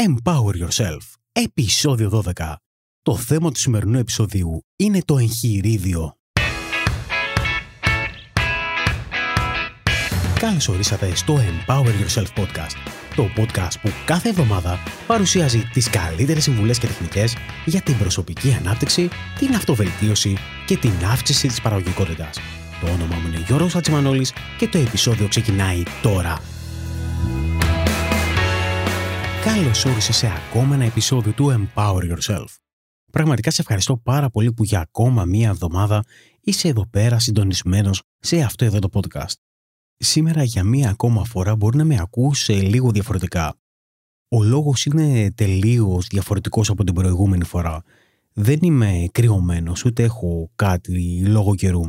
Empower Yourself, επεισόδιο 12. Το θέμα του σημερινού επεισοδίου είναι το εγχειρίδιο. Καλώς ορίσατε στο Empower Yourself Podcast, το podcast που κάθε εβδομάδα παρουσιάζει τις καλύτερες συμβουλές και τεχνικές για την προσωπική ανάπτυξη, την αυτοβελτίωση και την αύξηση της παραγωγικότητας. Το όνομά μου είναι Γιώργος Ατσιμανόλης και το επεισόδιο ξεκινάει τώρα. Καλώς όρισε σε ακόμα ένα επεισόδιο του Empower Yourself. Πραγματικά σε ευχαριστώ πάρα πολύ που για ακόμα μία εβδομάδα είσαι εδώ πέρα συντονισμένος σε αυτό εδώ το podcast. Σήμερα για μία ακόμα φορά μπορεί να με ακούς λίγο διαφορετικά. Ο λόγος είναι τελείως διαφορετικός από την προηγούμενη φορά. Δεν είμαι κρυωμένος ούτε έχω κάτι λόγω καιρού.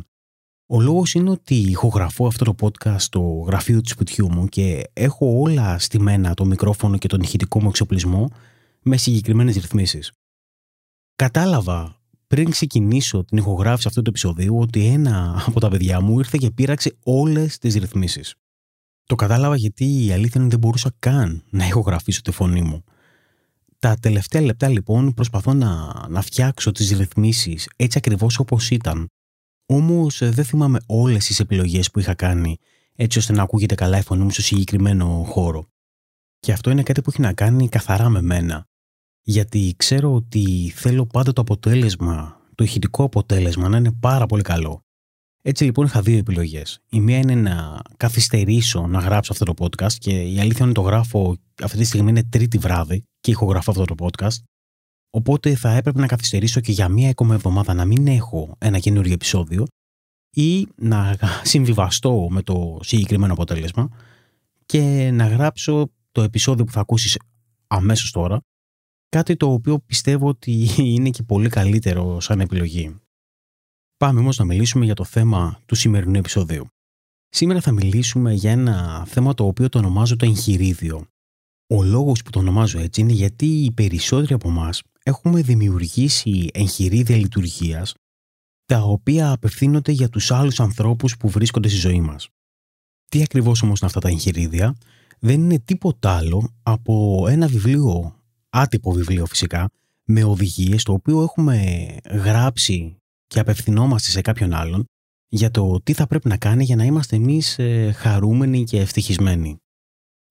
Ο λόγος είναι ότι ηχογραφώ αυτό το podcast στο γραφείο του σπιτιού μου και έχω όλα στημένα το μικρόφωνο και τον ηχητικό μου εξοπλισμό με συγκεκριμένες ρυθμίσεις. Κατάλαβα πριν ξεκινήσω την ηχογράφηση αυτού του επεισοδίου ότι ένα από τα παιδιά μου ήρθε και πείραξε όλες τις ρυθμίσεις. Το κατάλαβα γιατί η αλήθεια είναι δεν μπορούσα καν να ηχογραφήσω τη φωνή μου. Τα τελευταία λεπτά λοιπόν προσπαθώ να, να φτιάξω τις ρυθμίσεις έτσι ακριβώς όπως ήταν Όμως ε, δεν θυμάμαι όλες τις επιλογές που είχα κάνει έτσι ώστε να ακούγεται καλά η φωνή μου στο συγκεκριμένο χώρο. Και αυτό είναι κάτι που έχει να κάνει καθαρά με μένα. Γιατί ξέρω ότι θέλω πάντα το αποτέλεσμα, το ηχητικό αποτέλεσμα να είναι πάρα πολύ καλό. Έτσι λοιπόν είχα δύο επιλογές. Η μία είναι να καθυστερήσω να γράψω αυτό το podcast και η αλήθεια είναι το γράφω αυτή τη στιγμή είναι τρίτη βράδυ και ηχογραφώ αυτό το podcast. Οπότε θα έπρεπε να καθυστερήσω και για μία ακόμα εβδομάδα να μην έχω ένα καινούριο επεισόδιο ή να συμβιβαστώ με το συγκεκριμένο αποτέλεσμα και να γράψω το επεισόδιο που θα ακούσεις αμέσως τώρα κάτι το οποίο πιστεύω ότι είναι και πολύ καλύτερο σαν επιλογή. Πάμε όμως να μιλήσουμε για το θέμα του σημερινού επεισοδίου. Σήμερα θα μιλήσουμε για ένα θέμα το οποίο το ονομάζω το εγχειρίδιο. Ο λόγος που το ονομάζω έτσι είναι γιατί οι περισσότεροι από εμάς έχουμε δημιουργήσει εγχειρίδια λειτουργίας τα οποία απευθύνονται για τους άλλους ανθρώπους που βρίσκονται στη ζωή μας. Τι ακριβώς όμως είναι αυτά τα εγχειρίδια, δεν είναι τίποτα άλλο από ένα βιβλίο, άτυπο βιβλίο φυσικά, με οδηγίες το οποίο έχουμε γράψει και απευθυνόμαστε σε κάποιον άλλον για το τι θα πρέπει να κάνει για να είμαστε εμείς ε, χαρούμενοι και ευτυχισμένοι.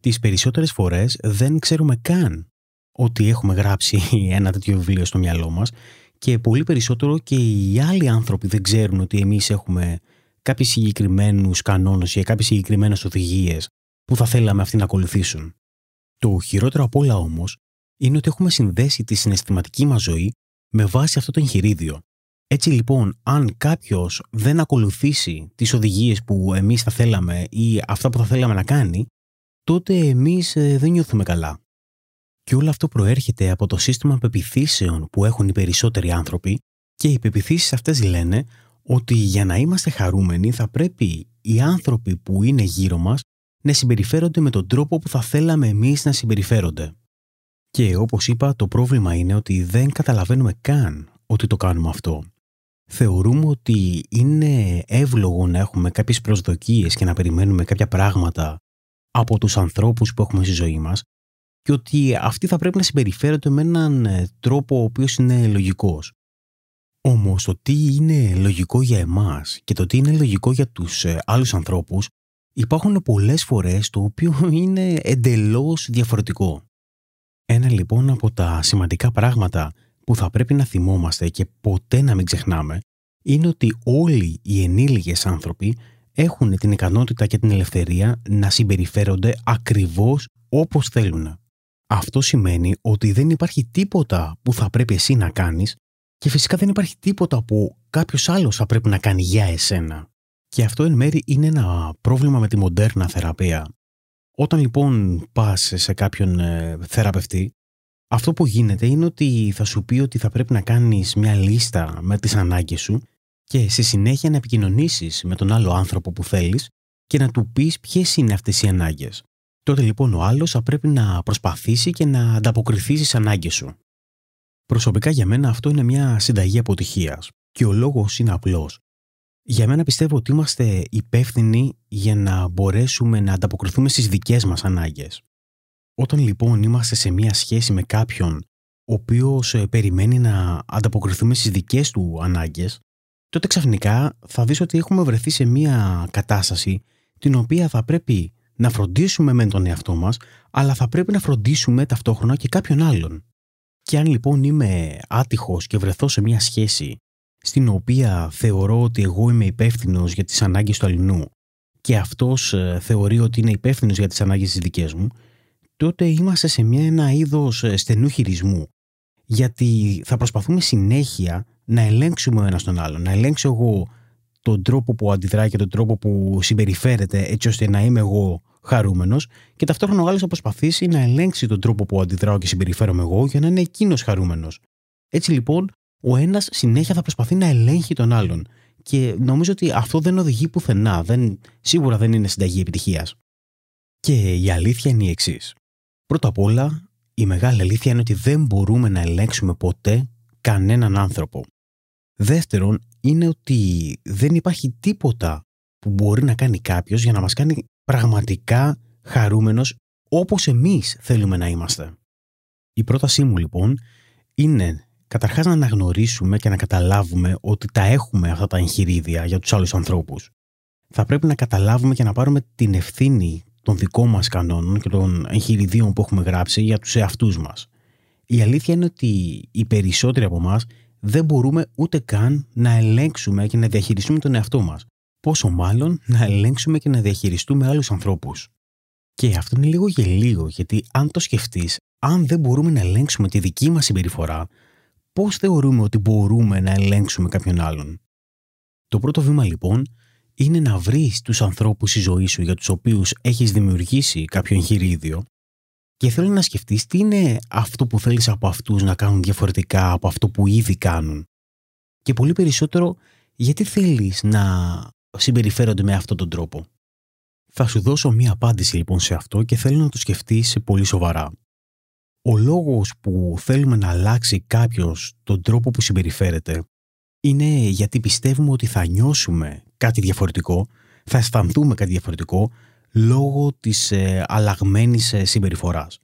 Τις περισσότερες φορές δεν ξέρουμε καν ότι έχουμε γράψει ένα τέτοιο βιβλίο στο μυαλό μας και πολύ περισσότερο και οι άλλοι άνθρωποι δεν ξέρουν ότι εμείς έχουμε κάποιους συγκεκριμένους κανόνες ή κάποιες συγκεκριμένες οδηγίες που θα θέλαμε αυτοί να ακολουθήσουν. Το χειρότερο απ' όλα όμως είναι ότι έχουμε συνδέσει τη συναισθηματική μας ζωή με βάση αυτό το εγχειρίδιο. Έτσι λοιπόν, αν κάποιος δεν ακολουθήσει τις οδηγίες που εμείς θα θέλαμε ή αυτά που θα θέλαμε να κάνει, τότε εμείς ε, δεν νιώθουμε καλά. Και όλο αυτό προέρχεται από το σύστημα πεπιθήσεων που έχουν οι περισσότεροι άνθρωποι και οι πεπιθήσεις αυτές λένε ότι για να είμαστε χαρούμενοι θα πρέπει οι άνθρωποι που είναι γύρω μας να συμπεριφέρονται με τον τρόπο που θα θέλαμε εμείς να συμπεριφέρονται. Και όπως είπα το πρόβλημα είναι ότι δεν καταλαβαίνουμε καν ότι το κάνουμε αυτό. Θεωρούμε ότι είναι εύλογο να έχουμε κάποιες προσδοκίες και να περιμένουμε κάποια πράγματα από τους ανθρώπους που έχουμε στη ζωή μας και ότι αυτοί θα πρέπει να συμπεριφέρονται με έναν ε, τρόπο ο οποίος είναι λογικός. Όμως το τι είναι λογικό για εμάς και το τι είναι λογικό για τους ε, άλλους ανθρώπους υπάρχουν πολλές φορές το οποίο είναι εντελώς διαφορετικό. Ένα λοιπόν από τα σημαντικά πράγματα που θα πρέπει να θυμόμαστε και ποτέ να μην ξεχνάμε είναι ότι όλοι οι ενήλικες άνθρωποι έχουν την ικανότητα και την ελευθερία να συμπεριφέρονται ακριβώς όπως θέλουν. Αυτό σημαίνει ότι δεν υπάρχει τίποτα που θα πρέπει εσύ να κάνεις και φυσικά δεν υπάρχει τίποτα που κάποιος άλλος θα πρέπει να κάνει για εσένα. Και αυτό εν μέρει είναι ένα πρόβλημα με τη μοντέρνα θεραπεία. Όταν λοιπόν πας σε κάποιον ε, θεραπευτή, αυτό που γίνεται είναι ότι θα σου πει ότι θα πρέπει να κάνεις μια λίστα με τις ανάγκες σου και στη συνέχεια να επικοινωνήσεις με τον άλλο άνθρωπο που θέλεις και να του πεις ποιες είναι αυτές οι ανάγκες. Τότε λοιπόν ο άλλος θα πρέπει να προσπαθήσει και να ανταποκριθεί στις ανάγκες σου. Προσωπικά για μένα αυτό είναι μια συνταγή αποτυχίας και ο λόγος είναι απλός. Για μένα πιστεύω ότι είμαστε υπεύθυνοι για να μπορέσουμε να ανταποκριθούμε στις δικές μας ανάγκες. Όταν λοιπόν είμαστε σε μία σχέση με κάποιον ο οποίος ε, περιμένει να ανταποκριθούμε στις δικές του ανάγκες, τότε ξαφνικά θα δεις ότι έχουμε βρεθεί σε μία κατάσταση την οποία θα πρέπει να φροντίσουμε με τον εαυτό μας, αλλά θα πρέπει να φροντίσουμε ταυτόχρονα και κάποιον άλλον. Και αν λοιπόν είμαι άτυχος και βρεθώ σε μία σχέση στην οποία θεωρώ ότι εγώ είμαι υπεύθυνος για τις ανάγκες του αλληνού και αυτός ε, θεωρεί ότι είναι υπεύθυνος για τις ανάγκες της δικές μου, τότε είμαστε σε μια, ένα είδος ε, στενού χειρισμού. Γιατί θα προσπαθούμε συνέχεια να ελέγξουμε ο ένας τον άλλον. Να ελέγξω εγώ τον τρόπο που αντιδράει και τον τρόπο που συμπεριφέρεται έτσι ώστε να είμαι εγώ χαρούμενος, και ταυτόχρονα ο άλλο θα προσπαθήσει να ελέγξει τον τρόπο που αντιδράω και συμπεριφέρομαι εγώ για να είναι εκείνος χαρούμενος. Έτσι λοιπόν, ο ένας συνέχεια θα προσπαθεί να ελέγχει τον άλλον. Και νομίζω ότι αυτό δεν οδηγεί πουθενά. Δεν, σίγουρα δεν είναι συνταγή επιτυχίας. Και η αλήθεια είναι η εξής. Πρώτα απ' όλα, η μεγάλη αλήθεια είναι ότι δεν μπορούμε να ελέγξουμε ποτέ κανέναν άνθρωπο. Δεύτερον, είναι ότι δεν υπάρχει τίποτα που μπορεί να κάνει κάποιος για να μας κάνει πραγματικά χαρούμενος όπως εμείς θέλουμε να είμαστε. Η πρότασή μου λοιπόν είναι καταρχάς να αναγνωρίσουμε και να καταλάβουμε ότι τα έχουμε αυτά τα εγχειρίδια για τους άλλους ανθρώπους. Θα πρέπει να καταλάβουμε και να πάρουμε την ευθύνη των δικών μας κανόνων και των εγχειριδίων που έχουμε γράψει για τους εαυτούς μας. Η αλήθεια είναι ότι οι περισσότεροι από εμάς δεν μπορούμε ούτε καν να ελέγξουμε και να διαχειριστούμε τον εαυτό μας. Πόσο μάλλον να ελέγξουμε και να διαχειριστούμε άλλους ανθρώπους. Και αυτό είναι λίγο γελίο, γιατί αν το σκεφτείς, αν δεν μπορούμε να ελέγξουμε τη δική μας συμπεριφορά, πώς θεωρούμε ότι μπορούμε να ελέγξουμε κάποιον άλλον; Το πρώτο βήμα λοιπόν είναι να βρεις τους ανθρώπους στη ζωή σου για τους οποίους έχεις δημιουργήσει κάποιο εγχειρίδιο και θέλω να σκεφτείς τι είναι αυτό που θέλεις από αυτούς να κάνουν διαφορετικά από αυτό που ήδη κάνουν; Και πολύ περισσότερο, γιατί θέλεις να συμπεριφέρονται με αυτόν τον τρόπο; Θα σου δώσω μία απάντηση λοιπόν σε αυτό και θέλω να το σκεφτείς πολύ σοβαρά. Ο λόγος που θέλουμε να αλλάξει κάποιος τον τρόπο που συμπεριφέρεται είναι γιατί πιστεύουμε ότι θα νιώσουμε κάτι διαφορετικό, θα αισθανθούμε κάτι διαφορετικό λόγω της ε, αλλαγμένης ε, συμπεριφοράς.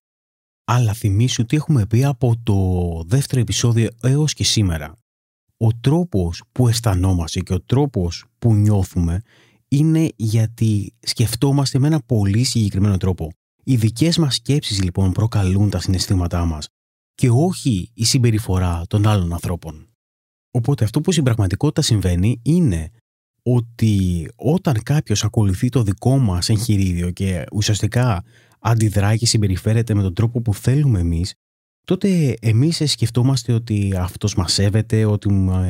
Αλλά θυμίσου ότι έχουμε πει από το δεύτερο επεισόδιο έως και σήμερα. Ο τρόπος που αισθανόμαστε και ο τρόπος που νιώθουμε είναι γιατί σκεφτόμαστε με ένα πολύ συγκεκριμένο τρόπο. Οι δικές μας σκέψεις λοιπόν προκαλούν τα συναισθήματά μας και όχι η συμπεριφορά των άλλων ανθρώπων. Οπότε αυτό που στην πραγματικότητα συμβαίνει είναι ότι όταν κάποιος ακολουθεί το δικό μας εγχειρίδιο και ουσιαστικά αντιδράει και συμπεριφέρεται με τον τρόπο που θέλουμε εμείς, τότε εμείς σκεφτόμαστε ότι αυτός μας σέβεται, ότι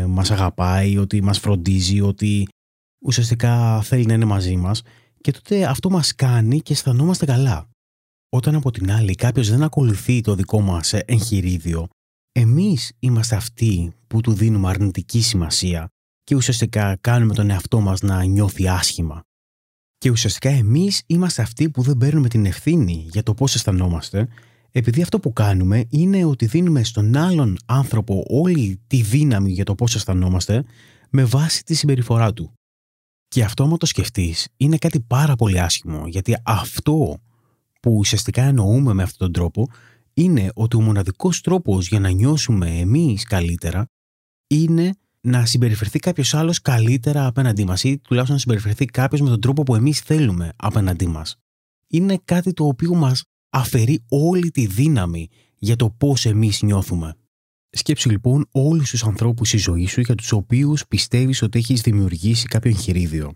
μας αγαπάει, ότι μας φροντίζει, ότι ουσιαστικά θέλει να είναι μαζί μας και τότε αυτό μας κάνει και αισθανόμαστε καλά. Όταν από την άλλη κάποιος δεν ακολουθεί το δικό μας εγχειρίδιο, εμείς είμαστε αυτοί που του δίνουμε αρνητική σημασία και ουσιαστικά κάνουμε τον εαυτό μας να νιώθει άσχημα. Και ουσιαστικά εμείς είμαστε αυτοί που δεν παίρνουμε την ευθύνη για το πώς αισθανόμαστε, επειδή αυτό που κάνουμε είναι ότι δίνουμε στον άλλον άνθρωπο όλη τη δύναμη για το πώς αισθανόμαστε με βάση τη συμπεριφορά του. Και αυτό, άμα το σκεφτείς, είναι κάτι πάρα πολύ άσχημο, γιατί αυτό που ουσιαστικά εννοούμε με αυτόν τον τρόπο είναι ότι ο μοναδικός τρόπος για να νιώσουμε εμείς καλύτερα είναι να συμπεριφερθεί κάποιος άλλος καλύτερα απέναντί μας ή τουλάχιστον να συμπεριφερθεί κάποιος με τον τρόπο που εμείς θέλουμε απέναντί μας. Είναι κάτι το οποίο μας αφαιρεί όλη τη δύναμη για το πώς εμείς νιώθουμε. Σκέψου λοιπόν όλους τους ανθρώπους στη ζωή σου για τους οποίους πιστεύεις ότι έχεις δημιουργήσει κάποιο εγχειρίδιο.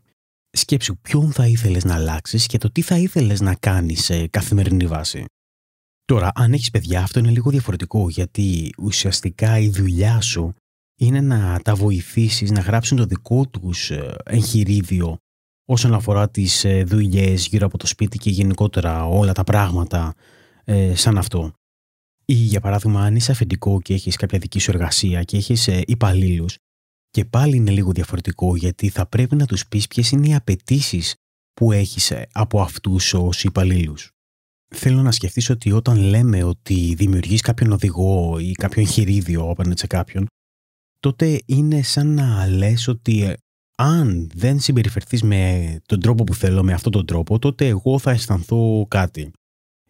Σκέψου ποιον θα ήθελες να αλλάξεις και το τι θα ήθελες να κάνεις σε καθημερινή βάση. Τώρα, αν έχεις παιδιά, αυτό είναι λίγο διαφορετικό γιατί ουσιαστικά η δουλειά σου είναι να τα βοηθήσεις να γράψουν το δικό τους ε, εγχειρίδιο όσον αφορά τις ε, δουλειές γύρω από το σπίτι και γενικότερα όλα τα πράγματα ε, σαν αυτό. Ή για παράδειγμα αν είσαι αφεντικό και έχεις κάποια δική σου εργασία και έχεις υπαλλήλους. και πάλι είναι λίγο διαφορετικό γιατί θα πρέπει να τους πεις ποιες είναι οι απαιτήσεις που έχεις από αυτούς ως υπαλλήλους. Θέλω να σκεφτείς ότι όταν λέμε ότι δημιουργείς κάποιον οδηγό ή κάποιο εγχειρίδιο απέναντι σε κάποιον, τότε είναι σαν να λες ότι ε, αν δεν συμπεριφερθείς με τον τρόπο που θέλω, με αυτόν τον τρόπο, τότε εγώ θα αισθανθώ κάτι.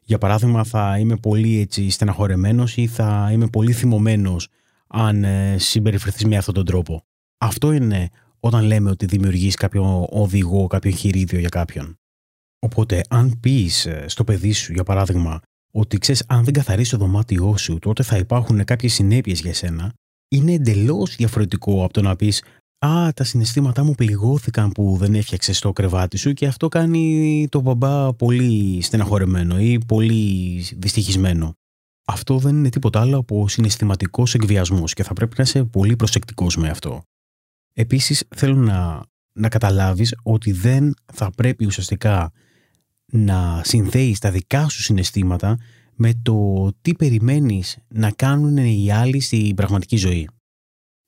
Για παράδειγμα, θα είμαι πολύ έτσι στεναχωρεμένος ή θα είμαι πολύ θυμωμένος αν ε, συμπεριφερθείς με αυτόν τον τρόπο. Αυτό είναι όταν λέμε ότι δημιουργείς κάποιο οδηγό, κάποιο χειρίδιο για κάποιον. Οπότε, αν πεις ε, στο παιδί σου, για παράδειγμα, ότι ξέρεις, αν δεν καθαρίσει το δωμάτιό σου, τότε θα υπάρχουν κάποιες συνέπειες για σένα, είναι εντελώς διαφορετικό από το να πεις Α, τα συναισθήματά μου πληγώθηκαν που δεν έφτιαξε το κρεβάτι σου και αυτό κάνει το μπαμπά πολύ στεναχωρεμένο ή πολύ δυστυχισμένο. Αυτό δεν είναι τίποτα άλλο από συναισθηματικός εκβιασμός και θα πρέπει να είσαι πολύ προσεκτικός με αυτό. Επίσης, θέλω να, να καταλάβεις ότι δεν θα πρέπει ουσιαστικά να συνδέεις τα δικά σου συναισθήματα με το τι περιμένεις να κάνουν οι άλλοι στην πραγματική ζωή.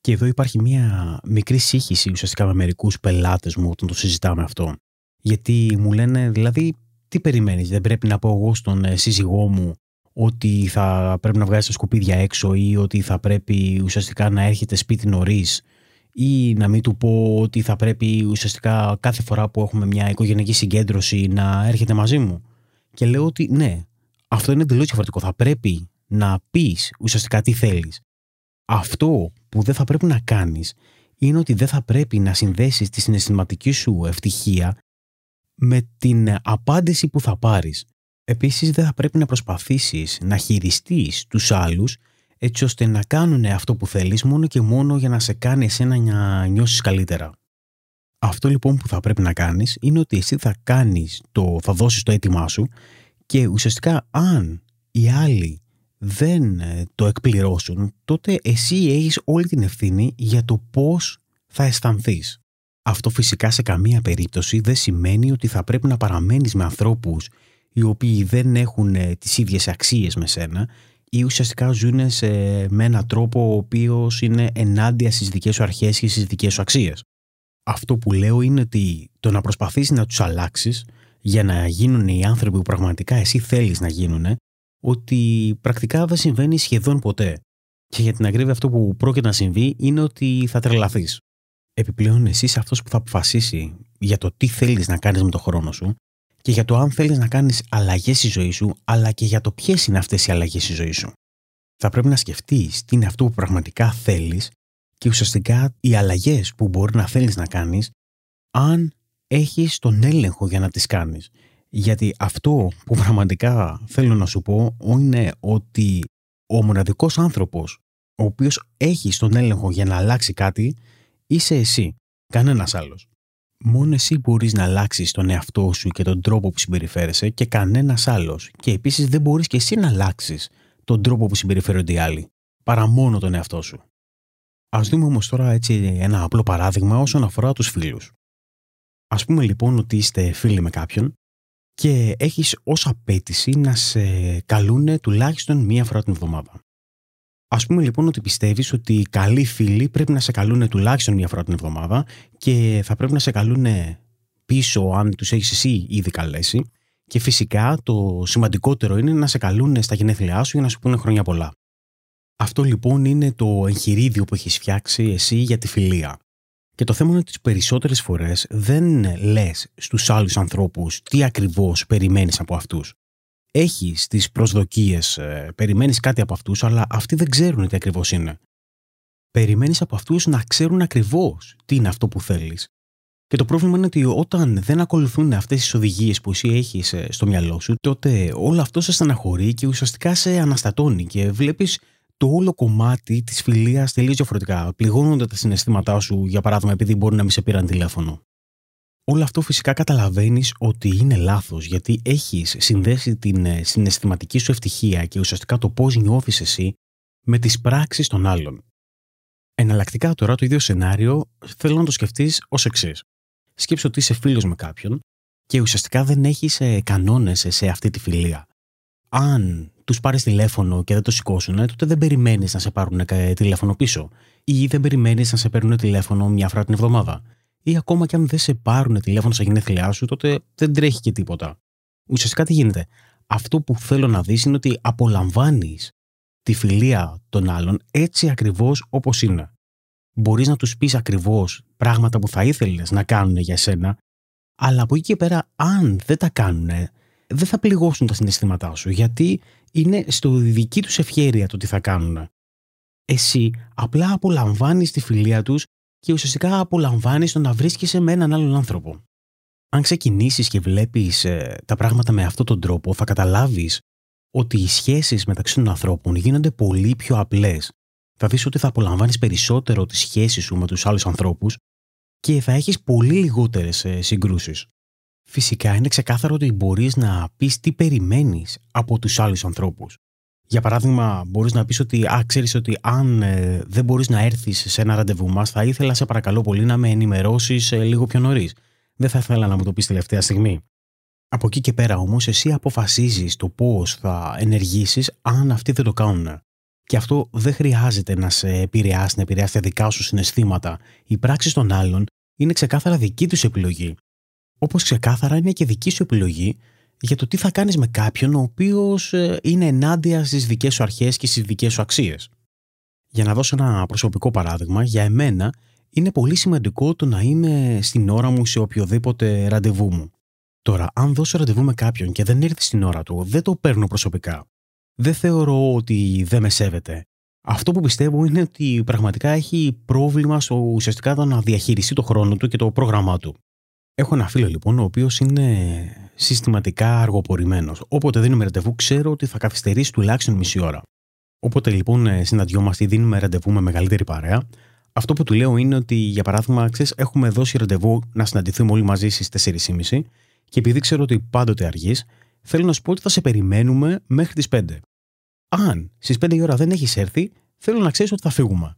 Και εδώ υπάρχει μια μικρή σύγχυση ουσιαστικά με μερικούς πελάτες μου όταν το συζητάμε αυτό. Γιατί μου λένε, δηλαδή, τι περιμένεις, δεν πρέπει να πω εγώ στον ε, σύζυγό μου ότι θα πρέπει να βγάζει τα σκουπίδια έξω ή ότι θα πρέπει ουσιαστικά να έρχεται σπίτι νωρίς ή να μην του πω ότι θα πρέπει ουσιαστικά κάθε φορά που έχουμε μια οικογενειακή συγκέντρωση να έρχεται μαζί μου. Και λέω ότι ναι, αυτό είναι εντελώς διαφορετικό. Θα πρέπει να πεις ουσιαστικά τι θέλεις. Αυτό που δεν θα πρέπει να κάνεις είναι ότι δεν θα πρέπει να συνδέσεις τη συναισθηματική σου ευτυχία με την απάντηση που θα πάρεις. Επίσης δεν θα πρέπει να προσπαθήσεις να χειριστείς τους άλλους έτσι ώστε να κάνουν αυτό που θέλεις μόνο και μόνο για να σε κάνει εσένα να νιώσεις καλύτερα. Αυτό λοιπόν που θα πρέπει να κάνεις είναι ότι εσύ θα κάνεις το, θα δώσεις το αίτημά σου και ουσιαστικά αν οι άλλοι δεν ε, το εκπληρώσουν, τότε εσύ έχεις όλη την ευθύνη για το πώς θα αισθανθείς. Αυτό φυσικά σε καμία περίπτωση δεν σημαίνει ότι θα πρέπει να παραμένεις με ανθρώπους οι οποίοι δεν έχουν ε, τις ίδιες αξίες με σένα ή ουσιαστικά ζουν σε, με έναν τρόπο ο οποίος είναι ενάντια στις δικές σου αρχές και στις δικές σου αξίες. Αυτό που λέω είναι ότι το να προσπαθείς να τους αλλάξεις για να γίνουν οι άνθρωποι που πραγματικά εσύ θέλεις να γίνουν ότι πρακτικά δεν συμβαίνει σχεδόν ποτέ. Και για την ακρίβεια αυτό που πρόκειται να συμβεί είναι ότι θα τρελαθείς. Επιπλέον εσύ είσαι αυτός που θα αποφασίσει για το τι θέλεις να κάνεις με το χρόνο σου και για το αν θέλεις να κάνεις αλλαγές στη ζωή σου, αλλά και για το ποιες είναι αυτές οι αλλαγές στη ζωή σου. Θα πρέπει να σκεφτείς τι είναι αυτό που πραγματικά θέλεις και ουσιαστικά οι αλλαγές που μπορεί να θέλεις να κάνεις αν έχεις τον έλεγχο για να τις κάνεις. Γιατί αυτό που πραγματικά θέλω να σου πω είναι ότι ο μοναδικός άνθρωπος ο οποίος έχεις τον έλεγχο για να αλλάξει κάτι είσαι εσύ, κανένας άλλος. Μόνο εσύ μπορείς να αλλάξεις τον εαυτό σου και τον τρόπο που συμπεριφέρεσαι και κανένας άλλος. Και επίσης δεν μπορείς και εσύ να αλλάξεις τον τρόπο που συμπεριφέρονται οι άλλοι, παρά μόνο τον εαυτό σου. Ας δούμε όμως τώρα έτσι ένα απλό παράδειγμα όσον αφορά τους φίλους. Ας πούμε λοιπόν ότι είστε φίλοι με κάποιον και έχεις ως απέτηση να σε καλούνε τουλάχιστον μία φορά την εβδομάδα. Ας πούμε λοιπόν ότι πιστεύεις ότι οι καλοί φίλοι πρέπει να σε καλούνε τουλάχιστον μία φορά την εβδομάδα και θα πρέπει να σε καλούνε πίσω αν τους έχεις εσύ ήδη καλέσει και φυσικά το σημαντικότερο είναι να σε καλούνε στα γενέθλιά σου για να σου πούνε χρόνια πολλά. Αυτό λοιπόν είναι το εγχειρίδιο που έχεις φτιάξει εσύ για τη φιλία. Και το θέμα είναι ότι τις περισσότερες φορές δεν λες στους άλλους ανθρώπους τι ακριβώς περιμένεις από αυτούς. Έχεις τις προσδοκίες, ε, περιμένεις κάτι από αυτούς, αλλά αυτοί δεν ξέρουν τι ακριβώς είναι. Περιμένεις από αυτούς να ξέρουν ακριβώς τι είναι αυτό που θέλεις. Και το πρόβλημα είναι ότι όταν δεν ακολουθούν αυτές τις οδηγίες που εσύ έχεις ε, στο μυαλό σου, τότε όλο αυτό σε στεναχωρεί και ουσιαστικά σε αναστατώνει και βλέπεις το όλο κομμάτι της φιλίας τελείως διαφορετικά. Πληγώνονται τα συναισθήματά σου, για παράδειγμα, επειδή μπορεί να μην σε πήραν τηλέφωνο. Όλο αυτό φυσικά καταλαβαίνεις ότι είναι λάθος, γιατί έχεις συνδέσει την ε, συναισθηματική σου ευτυχία και ουσιαστικά το πώς νιώθεις εσύ με τις πράξεις των άλλων. Εναλλακτικά τώρα το ίδιο σενάριο θέλω να το σκεφτείς ως εξής. Σκέψω ότι είσαι φίλος με κάποιον και ουσιαστικά δεν έχεις ε, κανόνες σε αυτή τη φιλία. Αν τους πάρεις τηλέφωνο και δεν το σηκώσουν, τότε δεν περιμένεις να σε πάρουν τηλέφωνο πίσω. Ή δεν περιμένεις να σε παίρνουν τηλέφωνο μια φορά την εβδομάδα. Ή ακόμα και αν δεν σε πάρουν τηλέφωνο στα γενέθλιά σου, τότε δεν τρέχει και τίποτα. Ουσιαστικά τι γίνεται; Αυτό που θέλω να δεις είναι ότι απολαμβάνεις τη φιλία των άλλων έτσι ακριβώς όπως είναι. Μπορείς να τους πεις ακριβώς πράγματα που θα ήθελες να κάνουν για σένα, αλλά από εκεί και πέρα, αν δεν τα κάνουν, δεν θα πληγώσουν τα συναισθήματά σου, γιατί είναι στο δική τους ευχέρεια το τι θα κάνουν. Εσύ απλά απολαμβάνεις τη φιλία τους και ουσιαστικά απολαμβάνεις το να βρίσκεσαι με έναν άλλον άνθρωπο. Αν ξεκινήσεις και βλέπεις ε, τα πράγματα με αυτόν τον τρόπο, θα καταλάβεις ότι οι σχέσεις μεταξύ των ανθρώπων γίνονται πολύ πιο απλές. Θα δεις ότι θα απολαμβάνεις περισσότερο τη σχέση σου με τους άλλους ανθρώπους και θα έχεις πολύ λιγότερες συγκρούσεις. Φυσικά είναι ξεκάθαρο ότι μπορείς να πεις τι περιμένεις από τους άλλους ανθρώπους. Για παράδειγμα, μπορείς να πεις ότι, α, ξέρεις ότι αν ε, δεν μπορείς να έρθεις σε ένα ραντεβού μας, θα ήθελα σε παρακαλώ πολύ να με ενημερώσεις ε, λίγο πιο νωρίς. Δεν θα ήθελα να μου το πεις τελευταία στιγμή. Από εκεί και πέρα όμως, εσύ αποφασίζεις το πώς θα ενεργήσεις αν αυτοί δεν το κάνουν. Και αυτό δεν χρειάζεται να σε επηρεάσει, να επηρεάσει τα δικά σου συναισθήματα. Οι πράξεις των άλλων είναι ξεκάθαρα δική τους επιλογή. Όπως ξεκάθαρα είναι και δική σου επιλογή για το τι θα κάνεις με κάποιον ο οποίος ε, είναι ενάντια στις δικές σου αρχές και στις δικές σου αξίες. Για να δώσω ένα προσωπικό παράδειγμα, για εμένα είναι πολύ σημαντικό το να είμαι στην ώρα μου σε οποιοδήποτε ραντεβού μου. Τώρα, αν δώσω ραντεβού με κάποιον και δεν έρθει στην ώρα του, δεν το παίρνω προσωπικά. Δεν θεωρώ ότι δεν με σέβεται. Αυτό που πιστεύω είναι ότι πραγματικά έχει πρόβλημα στο ουσιαστικά το να διαχειριστεί το χρόνο του και το πρόγραμμά του. Έχω ένα φίλο λοιπόν, ο οποίος είναι συστηματικά αργοπορημένος. Όποτε δίνουμε ραντεβού, ξέρω ότι θα καθυστερήσει τουλάχιστον μισή ώρα. Όποτε λοιπόν συναντιόμαστε ή δίνουμε ραντεβού με μεγαλύτερη παρέα, αυτό που του λέω είναι ότι, για παράδειγμα, ξέρεις, έχουμε δώσει ραντεβού να συναντηθούμε όλοι μαζί στις 4.30 και επειδή ξέρω ότι πάντοτε αργείς, θέλω να σου πω ότι θα σε περιμένουμε μέχρι τις 5. Αν στις 5 η ώρα δεν έχεις έρθει, θέλω να ξέρεις ότι θα φύγουμε.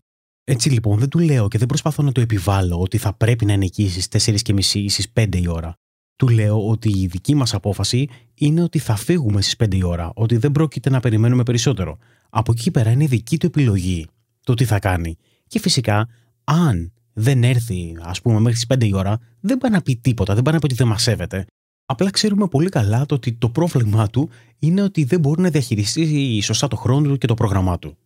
Έτσι λοιπόν δεν του λέω και δεν προσπαθώ να το επιβάλλω ότι θα πρέπει να είναι εκεί στις 4.30 ή στις 5 η ώρα. Του λέω ότι η δική μας απόφαση είναι ότι θα φύγουμε στις 5 η ώρα, ότι δεν πρόκειται να περιμένουμε περισσότερο. Από εκεί πέρα είναι δική του επιλογή το τι θα κάνει. Και φυσικά, αν δεν έρθει, ας πούμε, μέχρι τι 5 η ώρα, δεν πάει να πει τίποτα, δεν πάει να πει ότι δεν μας σέβεται. Απλά ξέρουμε πολύ καλά το ότι το πρόβλημά του είναι ότι δεν μπορεί να διαχειριστεί σωστά το χρόνο του και το πρόγραμμά του.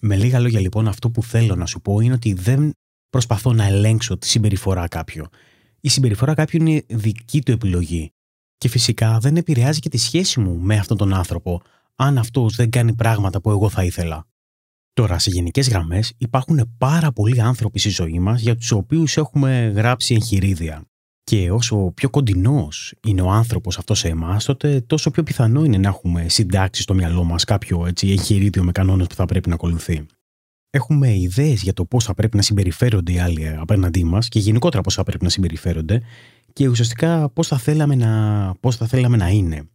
Με λίγα λόγια λοιπόν, αυτό που θέλω να σου πω είναι ότι δεν προσπαθώ να ελέγξω τη συμπεριφορά κάποιου. Η συμπεριφορά κάποιου είναι δική του επιλογή. Και φυσικά δεν επηρεάζει και τη σχέση μου με αυτόν τον άνθρωπο, αν αυτός δεν κάνει πράγματα που εγώ θα ήθελα. Τώρα, σε γενικές γραμμές, υπάρχουν πάρα πολλοί άνθρωποι στη ζωή μας για τους οποίους έχουμε γράψει εγχειρίδια. Και όσο πιο κοντινός είναι ο άνθρωπος αυτός σε εμάς, τότε τόσο πιο πιθανό είναι να έχουμε συντάξεις στο μυαλό μας κάποιο έτσι, εγχειρίδιο με κανόνες που θα πρέπει να ακολουθεί. Έχουμε ιδέες για το πώς θα πρέπει να συμπεριφέρονται οι άλλοι απέναντί μας και γενικότερα πώς θα πρέπει να συμπεριφέρονται και ουσιαστικά πώς θα, θέλαμε να, πώς θα θέλαμε να είναι.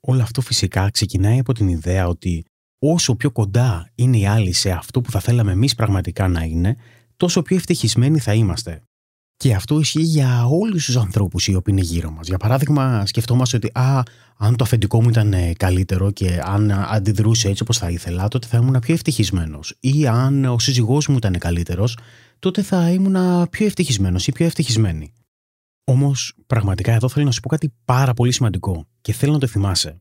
Όλο αυτό φυσικά ξεκινάει από την ιδέα ότι όσο πιο κοντά είναι οι άλλοι σε αυτό που θα θέλαμε εμείς πραγματικά να είναι, τόσο πιο ευτυχισμένοι θα είμαστε. Και αυτό ισχύει για όλους τους ανθρώπους οι οποίοι είναι γύρω μας. Για παράδειγμα, σκεφτόμαστε ότι α, αν το αφεντικό μου ήταν ε, καλύτερο και αν αντιδρούσε έτσι όπως θα ήθελα, τότε θα ήμουν πιο ευτυχισμένος. Ή αν ο σύζυγός μου ήταν καλύτερος, τότε θα ήμουν πιο ευτυχισμένος ή πιο ευτυχισμένη. Όμως, πραγματικά εδώ θέλω να σου πω κάτι πάρα πολύ σημαντικό και θέλω να το θυμάσαι.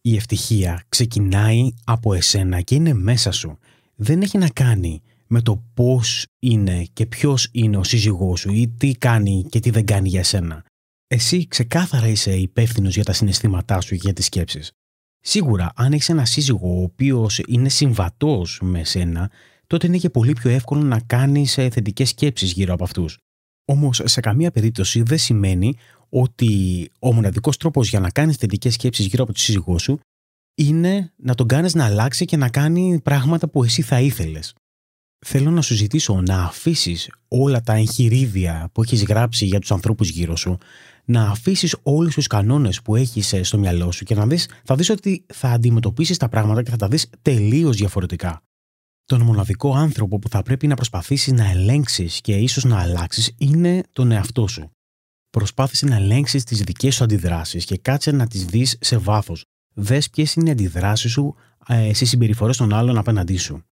Η ευτυχία ξεκινάει από εσένα και είναι μέσα σου. Δεν έχει να κάνει με το πώς είναι και ποιος είναι ο σύζυγός σου ή τι κάνει και τι δεν κάνει για σένα. Εσύ ξεκάθαρα είσαι υπεύθυνος για τα συναισθήματά σου και για τις σκέψεις. Σίγουρα, αν έχεις ένα σύζυγο ο οποίος είναι συμβατός με σένα, τότε είναι και πολύ πιο εύκολο να κάνεις ε, θετικές σκέψεις γύρω από αυτούς. Όμως, σε καμία περίπτωση δεν σημαίνει ότι ο μοναδικός τρόπος για να κάνεις θετικές σκέψεις γύρω από τον σύζυγό σου είναι να τον κάνεις να αλλάξει και να κάνει πράγματα που εσύ θα ήθελες θέλω να σου ζητήσω να αφήσεις όλα τα εγχειρίδια που έχεις γράψει για τους ανθρώπους γύρω σου, να αφήσεις όλους τους κανόνες που έχεις ε, στο μυαλό σου και να δεις, θα δεις ότι θα αντιμετωπίσεις τα πράγματα και θα τα δεις τελείως διαφορετικά. Τον μοναδικό άνθρωπο που θα πρέπει να προσπαθήσεις να ελέγξεις και ίσως να αλλάξεις είναι τον εαυτό σου. Προσπάθησε να ελέγξεις τις δικές σου αντιδράσεις και κάτσε να τις δεις σε βάθος. Δες ποιες είναι οι αντιδράσεις σου ε, στι συμπεριφορές των άλλων απέναντί σου.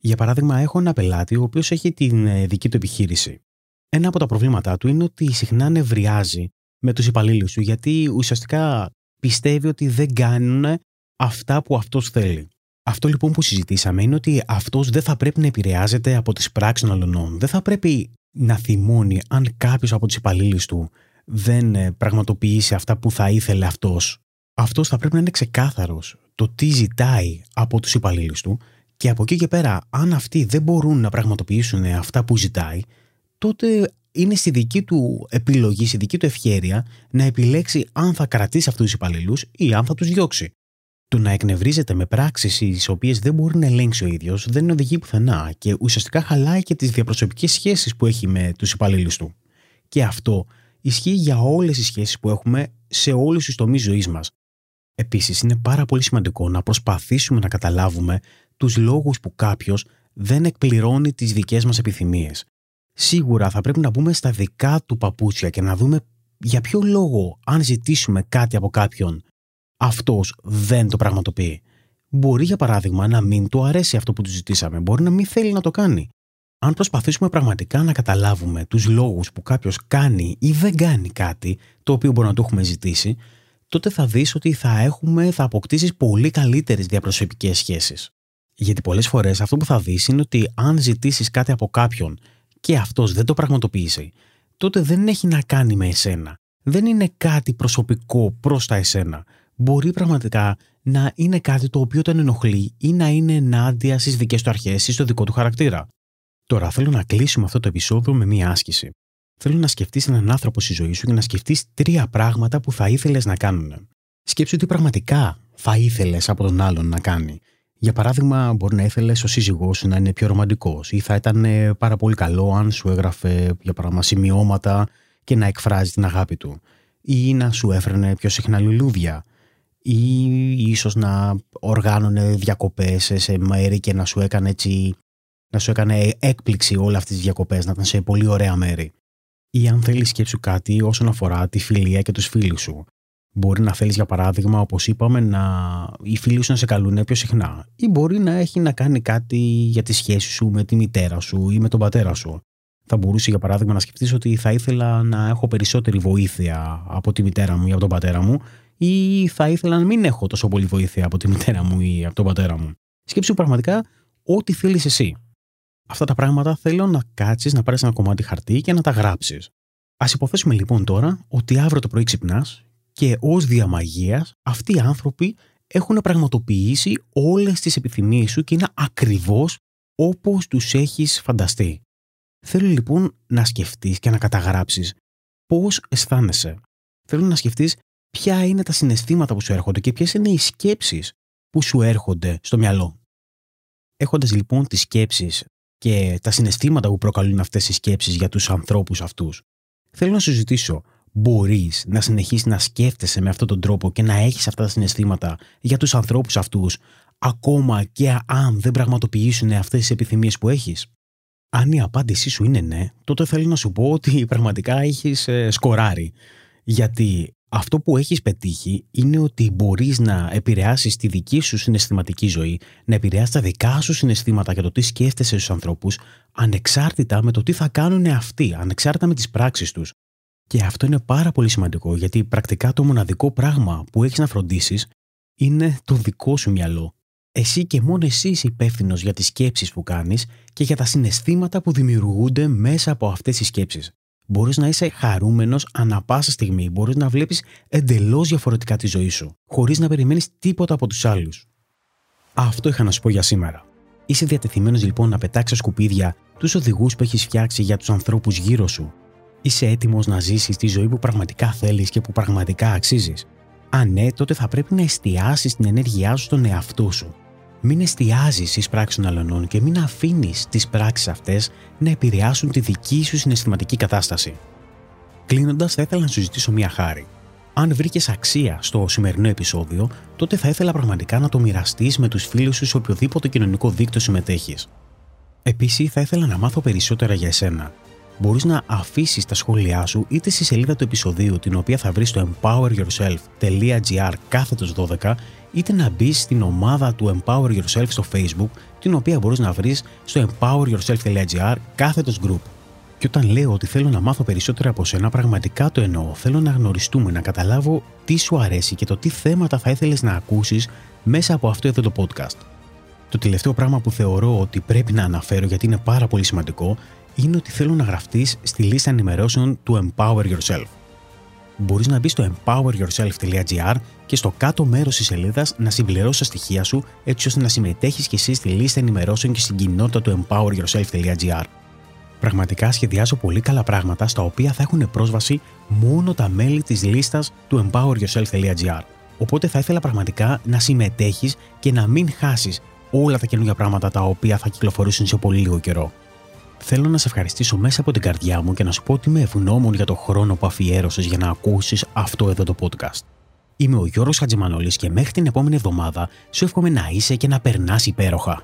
Για παράδειγμα, έχω ένα πελάτη ο οποίος έχει την ε, δική του επιχείρηση. Ένα από τα προβλήματά του είναι ότι συχνά νευριάζει με τους υπαλλήλους του γιατί ουσιαστικά πιστεύει ότι δεν κάνουν αυτά που αυτός θέλει. Αυτό λοιπόν που συζητήσαμε είναι ότι αυτός δεν θα πρέπει να επηρεάζεται από τις πράξεις των αλλωνών. Δεν θα πρέπει να θυμώνει αν κάποιος από τους υπαλλήλους του δεν ε, πραγματοποιήσει αυτά που θα ήθελε αυτός Αυτός θα πρέπει να είναι ξεκάθαρος το τι ζητάει από τους υπαλλήλους του και από εκεί και πέρα, αν αυτοί δεν μπορούν να πραγματοποιήσουν αυτά που ζητάει, τότε είναι στη δική του επιλογή, στη δική του ευχέρεια να επιλέξει αν θα κρατήσει αυτούς τους υπαλλήλους ή αν θα τους διώξει. Το να εκνευρίζεται με πράξεις τι οποίες δεν μπορεί να ελέγξει ο ίδιος δεν οδηγεί πουθενά και ουσιαστικά χαλάει και τις διαπροσωπικές σχέσεις που έχει με τους υπαλλήλους του. Και αυτό ισχύει για όλες τις σχέσεις που έχουμε σε όλους τους τομείς ζωής μας. Επίσης, είναι πάρα πολύ σημαντικό να προσπαθήσουμε να καταλάβουμε τους λόγους που κάποιος δεν εκπληρώνει τις δικές μας επιθυμίες. Σίγουρα θα πρέπει να μπούμε στα δικά του παπούτσια και να δούμε για ποιο λόγο, αν ζητήσουμε κάτι από κάποιον, αυτός δεν το πραγματοποιεί. Μπορεί, για παράδειγμα, να μην του αρέσει αυτό που του ζητήσαμε, μπορεί να μην θέλει να το κάνει. Αν προσπαθήσουμε πραγματικά να καταλάβουμε τους λόγους που κάποιος κάνει ή δεν κάνει κάτι το οποίο μπορεί να το έχουμε ζητήσει, τότε θα δεις ότι θα, έχουμε, θα αποκτήσεις πολύ καλύτερες διαπροσωπικές σχέσεις. Γιατί πολλές φορές αυτό που θα δεις είναι ότι αν ζητήσεις κάτι από κάποιον και αυτός δεν το πραγματοποιήσει, τότε δεν έχει να κάνει με εσένα. Δεν είναι κάτι προσωπικό προς τα εσένα. Μπορεί πραγματικά να είναι κάτι το οποίο τον ενοχλεί ή να είναι ενάντια στις δικές του αρχές ή στο δικό του χαρακτήρα. Τώρα θέλω να κλείσουμε αυτό το επεισόδιο με μία άσκηση. Θέλω να σκεφτείς έναν άνθρωπο στη ζωή σου και να σκεφτείς τρία πράγματα που θα ήθελες να κάνουν. Σκέψου τι πραγματικά θα ήθελες από τον άλλον να κάνει. Για παράδειγμα, μπορεί να ήθελες ο σύζυγός σου να είναι πιο ρομαντικός ή θα ήταν ε, πάρα πολύ καλό αν σου έγραφε, για παράδειγμα, σημειώματα και να εκφράζει την αγάπη του. Ή να σου έφερνε πιο συχνά λουλούδια. Ή ίσως να οργάνωνε διακοπές σε μέρη και να σου έκανε έτσι να σου έκανε έκπληξη όλα αυτές τις διακοπές, να ήταν σε πολύ ωραία μέρη. Ή αν θέλεις σκέψου κάτι όσον αφορά τη φιλία και τους φίλους σου. Μπορεί να θέλεις, για παράδειγμα, όπως είπαμε, να... οι φίλοι σου να σε καλούν πιο συχνά. Ή μπορεί να έχει να κάνει κάτι για τη σχέση σου με τη μητέρα σου ή με τον πατέρα σου. Θα μπορούσε, για παράδειγμα, να σκεφτείς ότι θα ήθελα να έχω περισσότερη βοήθεια από τη μητέρα μου ή από τον πατέρα μου, ή θα ήθελα να μην έχω τόσο πολύ βοήθεια από τη μητέρα μου ή από τον πατέρα μου. Σκέψου πραγματικά ό,τι θέλεις εσύ. Αυτά τα πράγματα θέλω να κάτσεις, να πάρεις ένα κομμάτι χαρτί και να τα γράψεις. Α υποθέσουμε λοιπόν τώρα ότι αύριο το πρωί ξυπνάς και ως διαμαγείας αυτοί οι άνθρωποι έχουν πραγματοποιήσει όλες τις επιθυμίες σου και είναι ακριβώς όπως τους έχεις φανταστεί. Θέλω λοιπόν να σκεφτείς και να καταγράψεις πώς αισθάνεσαι. Θέλω να σκεφτείς ποια είναι τα συναισθήματα που σου έρχονται και ποιες είναι οι σκέψεις που σου έρχονται στο μυαλό. Έχοντας λοιπόν τις σκέψεις και τα συναισθήματα που προκαλούν αυτές οι σκέψεις για τους ανθρώπους αυτούς. Θέλω να σου ζητήσω, μπορείς να συνεχίσεις να σκέφτεσαι με αυτόν τον τρόπο και να έχεις αυτά τα συναισθήματα για τους ανθρώπους αυτούς, ακόμα και αν δεν πραγματοποιήσουν αυτές τις επιθυμίες που έχεις; Αν η απάντησή σου είναι ναι, τότε θέλω να σου πω ότι πραγματικά έχεις ε, σκοράρει. Γιατί αυτό που έχεις πετύχει είναι ότι μπορείς να επηρεάσεις τη δική σου συναισθηματική ζωή, να επηρεάσεις τα δικά σου συναισθήματα για το τι σκέφτεσαι στους ανθρώπους, ανεξάρτητα με το τι θα κάνουν αυτοί, ανεξάρτητα με τις πράξεις τους. Και αυτό είναι πάρα πολύ σημαντικό, γιατί πρακτικά το μοναδικό πράγμα που έχεις να φροντίσεις είναι το δικό σου μυαλό. Εσύ και μόνο εσύ είσαι υπεύθυνος για τις σκέψεις που κάνεις και για τα συναισθήματα που δημιουργούνται μέσα από αυτές τις σκέψεις. Μπορείς να είσαι χαρούμενος ανα πάσα στιγμή. Μπορείς να βλέπεις εντελώς διαφορετικά τη ζωή σου, χωρίς να περιμένεις τίποτα από τους άλλους. Αυτό είχα να σου πω για σήμερα. Είσαι διατεθειμένος λοιπόν να πετάξεις σκουπίδια τους οδηγούς που έχεις φτιάξει για τους ανθρώπους γύρω σου. Είσαι έτοιμος να ζήσεις τη ζωή που πραγματικά θέλεις και που πραγματικά αξίζεις. Αν ναι, τότε θα πρέπει να εστιάσεις την ενέργειά σου στον εαυτό σου μην εστιάζεις στις πράξεις των αλλωνών και μην αφήνεις τις πράξεις αυτές να επηρεάσουν τη δική σου συναισθηματική κατάσταση. Κλείνοντας, θα ήθελα να σου ζητήσω μία χάρη. Αν βρήκες αξία στο σημερινό επεισόδιο, τότε θα ήθελα πραγματικά να το μοιραστείς με τους φίλους σου σε οποιοδήποτε κοινωνικό δίκτυο συμμετέχεις. Επίσης, θα ήθελα να μάθω περισσότερα για εσένα. Μπορείς να αφήσεις τα σχόλιά σου είτε στη σελίδα του επεισοδίου, την οποία θα βρεις στο empoweryourself.gr κάθετος 12 είτε να μπεις στην ομάδα του Empower Yourself στο Facebook, την οποία μπορείς να βρεις στο empoweryourself.gr κάθετος group. Και όταν λέω ότι θέλω να μάθω περισσότερα από σένα, πραγματικά το εννοώ. Θέλω να γνωριστούμε, να καταλάβω τι σου αρέσει και το τι θέματα θα ήθελες να ακούσεις μέσα από αυτό εδώ το podcast. Το τελευταίο πράγμα που θεωρώ ότι πρέπει να αναφέρω γιατί είναι πάρα πολύ σημαντικό είναι ότι θέλω να γραφτείς στη λίστα ενημερώσεων του Empower Yourself. μπορείς να μπεις στο empoweryourself.gr και στο κάτω μέρος της σελίδας να συμπληρώσεις τα στοιχεία σου έτσι ώστε να συμμετέχεις κι εσύ στη λίστα ενημερώσεων και στην κοινότητα του empoweryourself.gr. Πραγματικά σχεδιάζω πολύ καλά πράγματα στα οποία θα έχουν πρόσβαση μόνο τα μέλη της λίστας του empoweryourself.gr. Οπότε θα ήθελα πραγματικά να συμμετέχεις και να μην χάσεις όλα τα καινούργια πράγματα τα οποία θα κυκλοφορήσουν σε πολύ λίγο καιρό. Θέλω να σε ευχαριστήσω μέσα από την καρδιά μου και να σου πω ότι είμαι ευγνώμων για το χρόνο που αφιέρωσες για να ακούσεις αυτό εδώ το podcast. Είμαι ο Γιώργος Χατζημανόλης και μέχρι την επόμενη εβδομάδα σου εύχομαι να είσαι και να περνάς υπέροχα.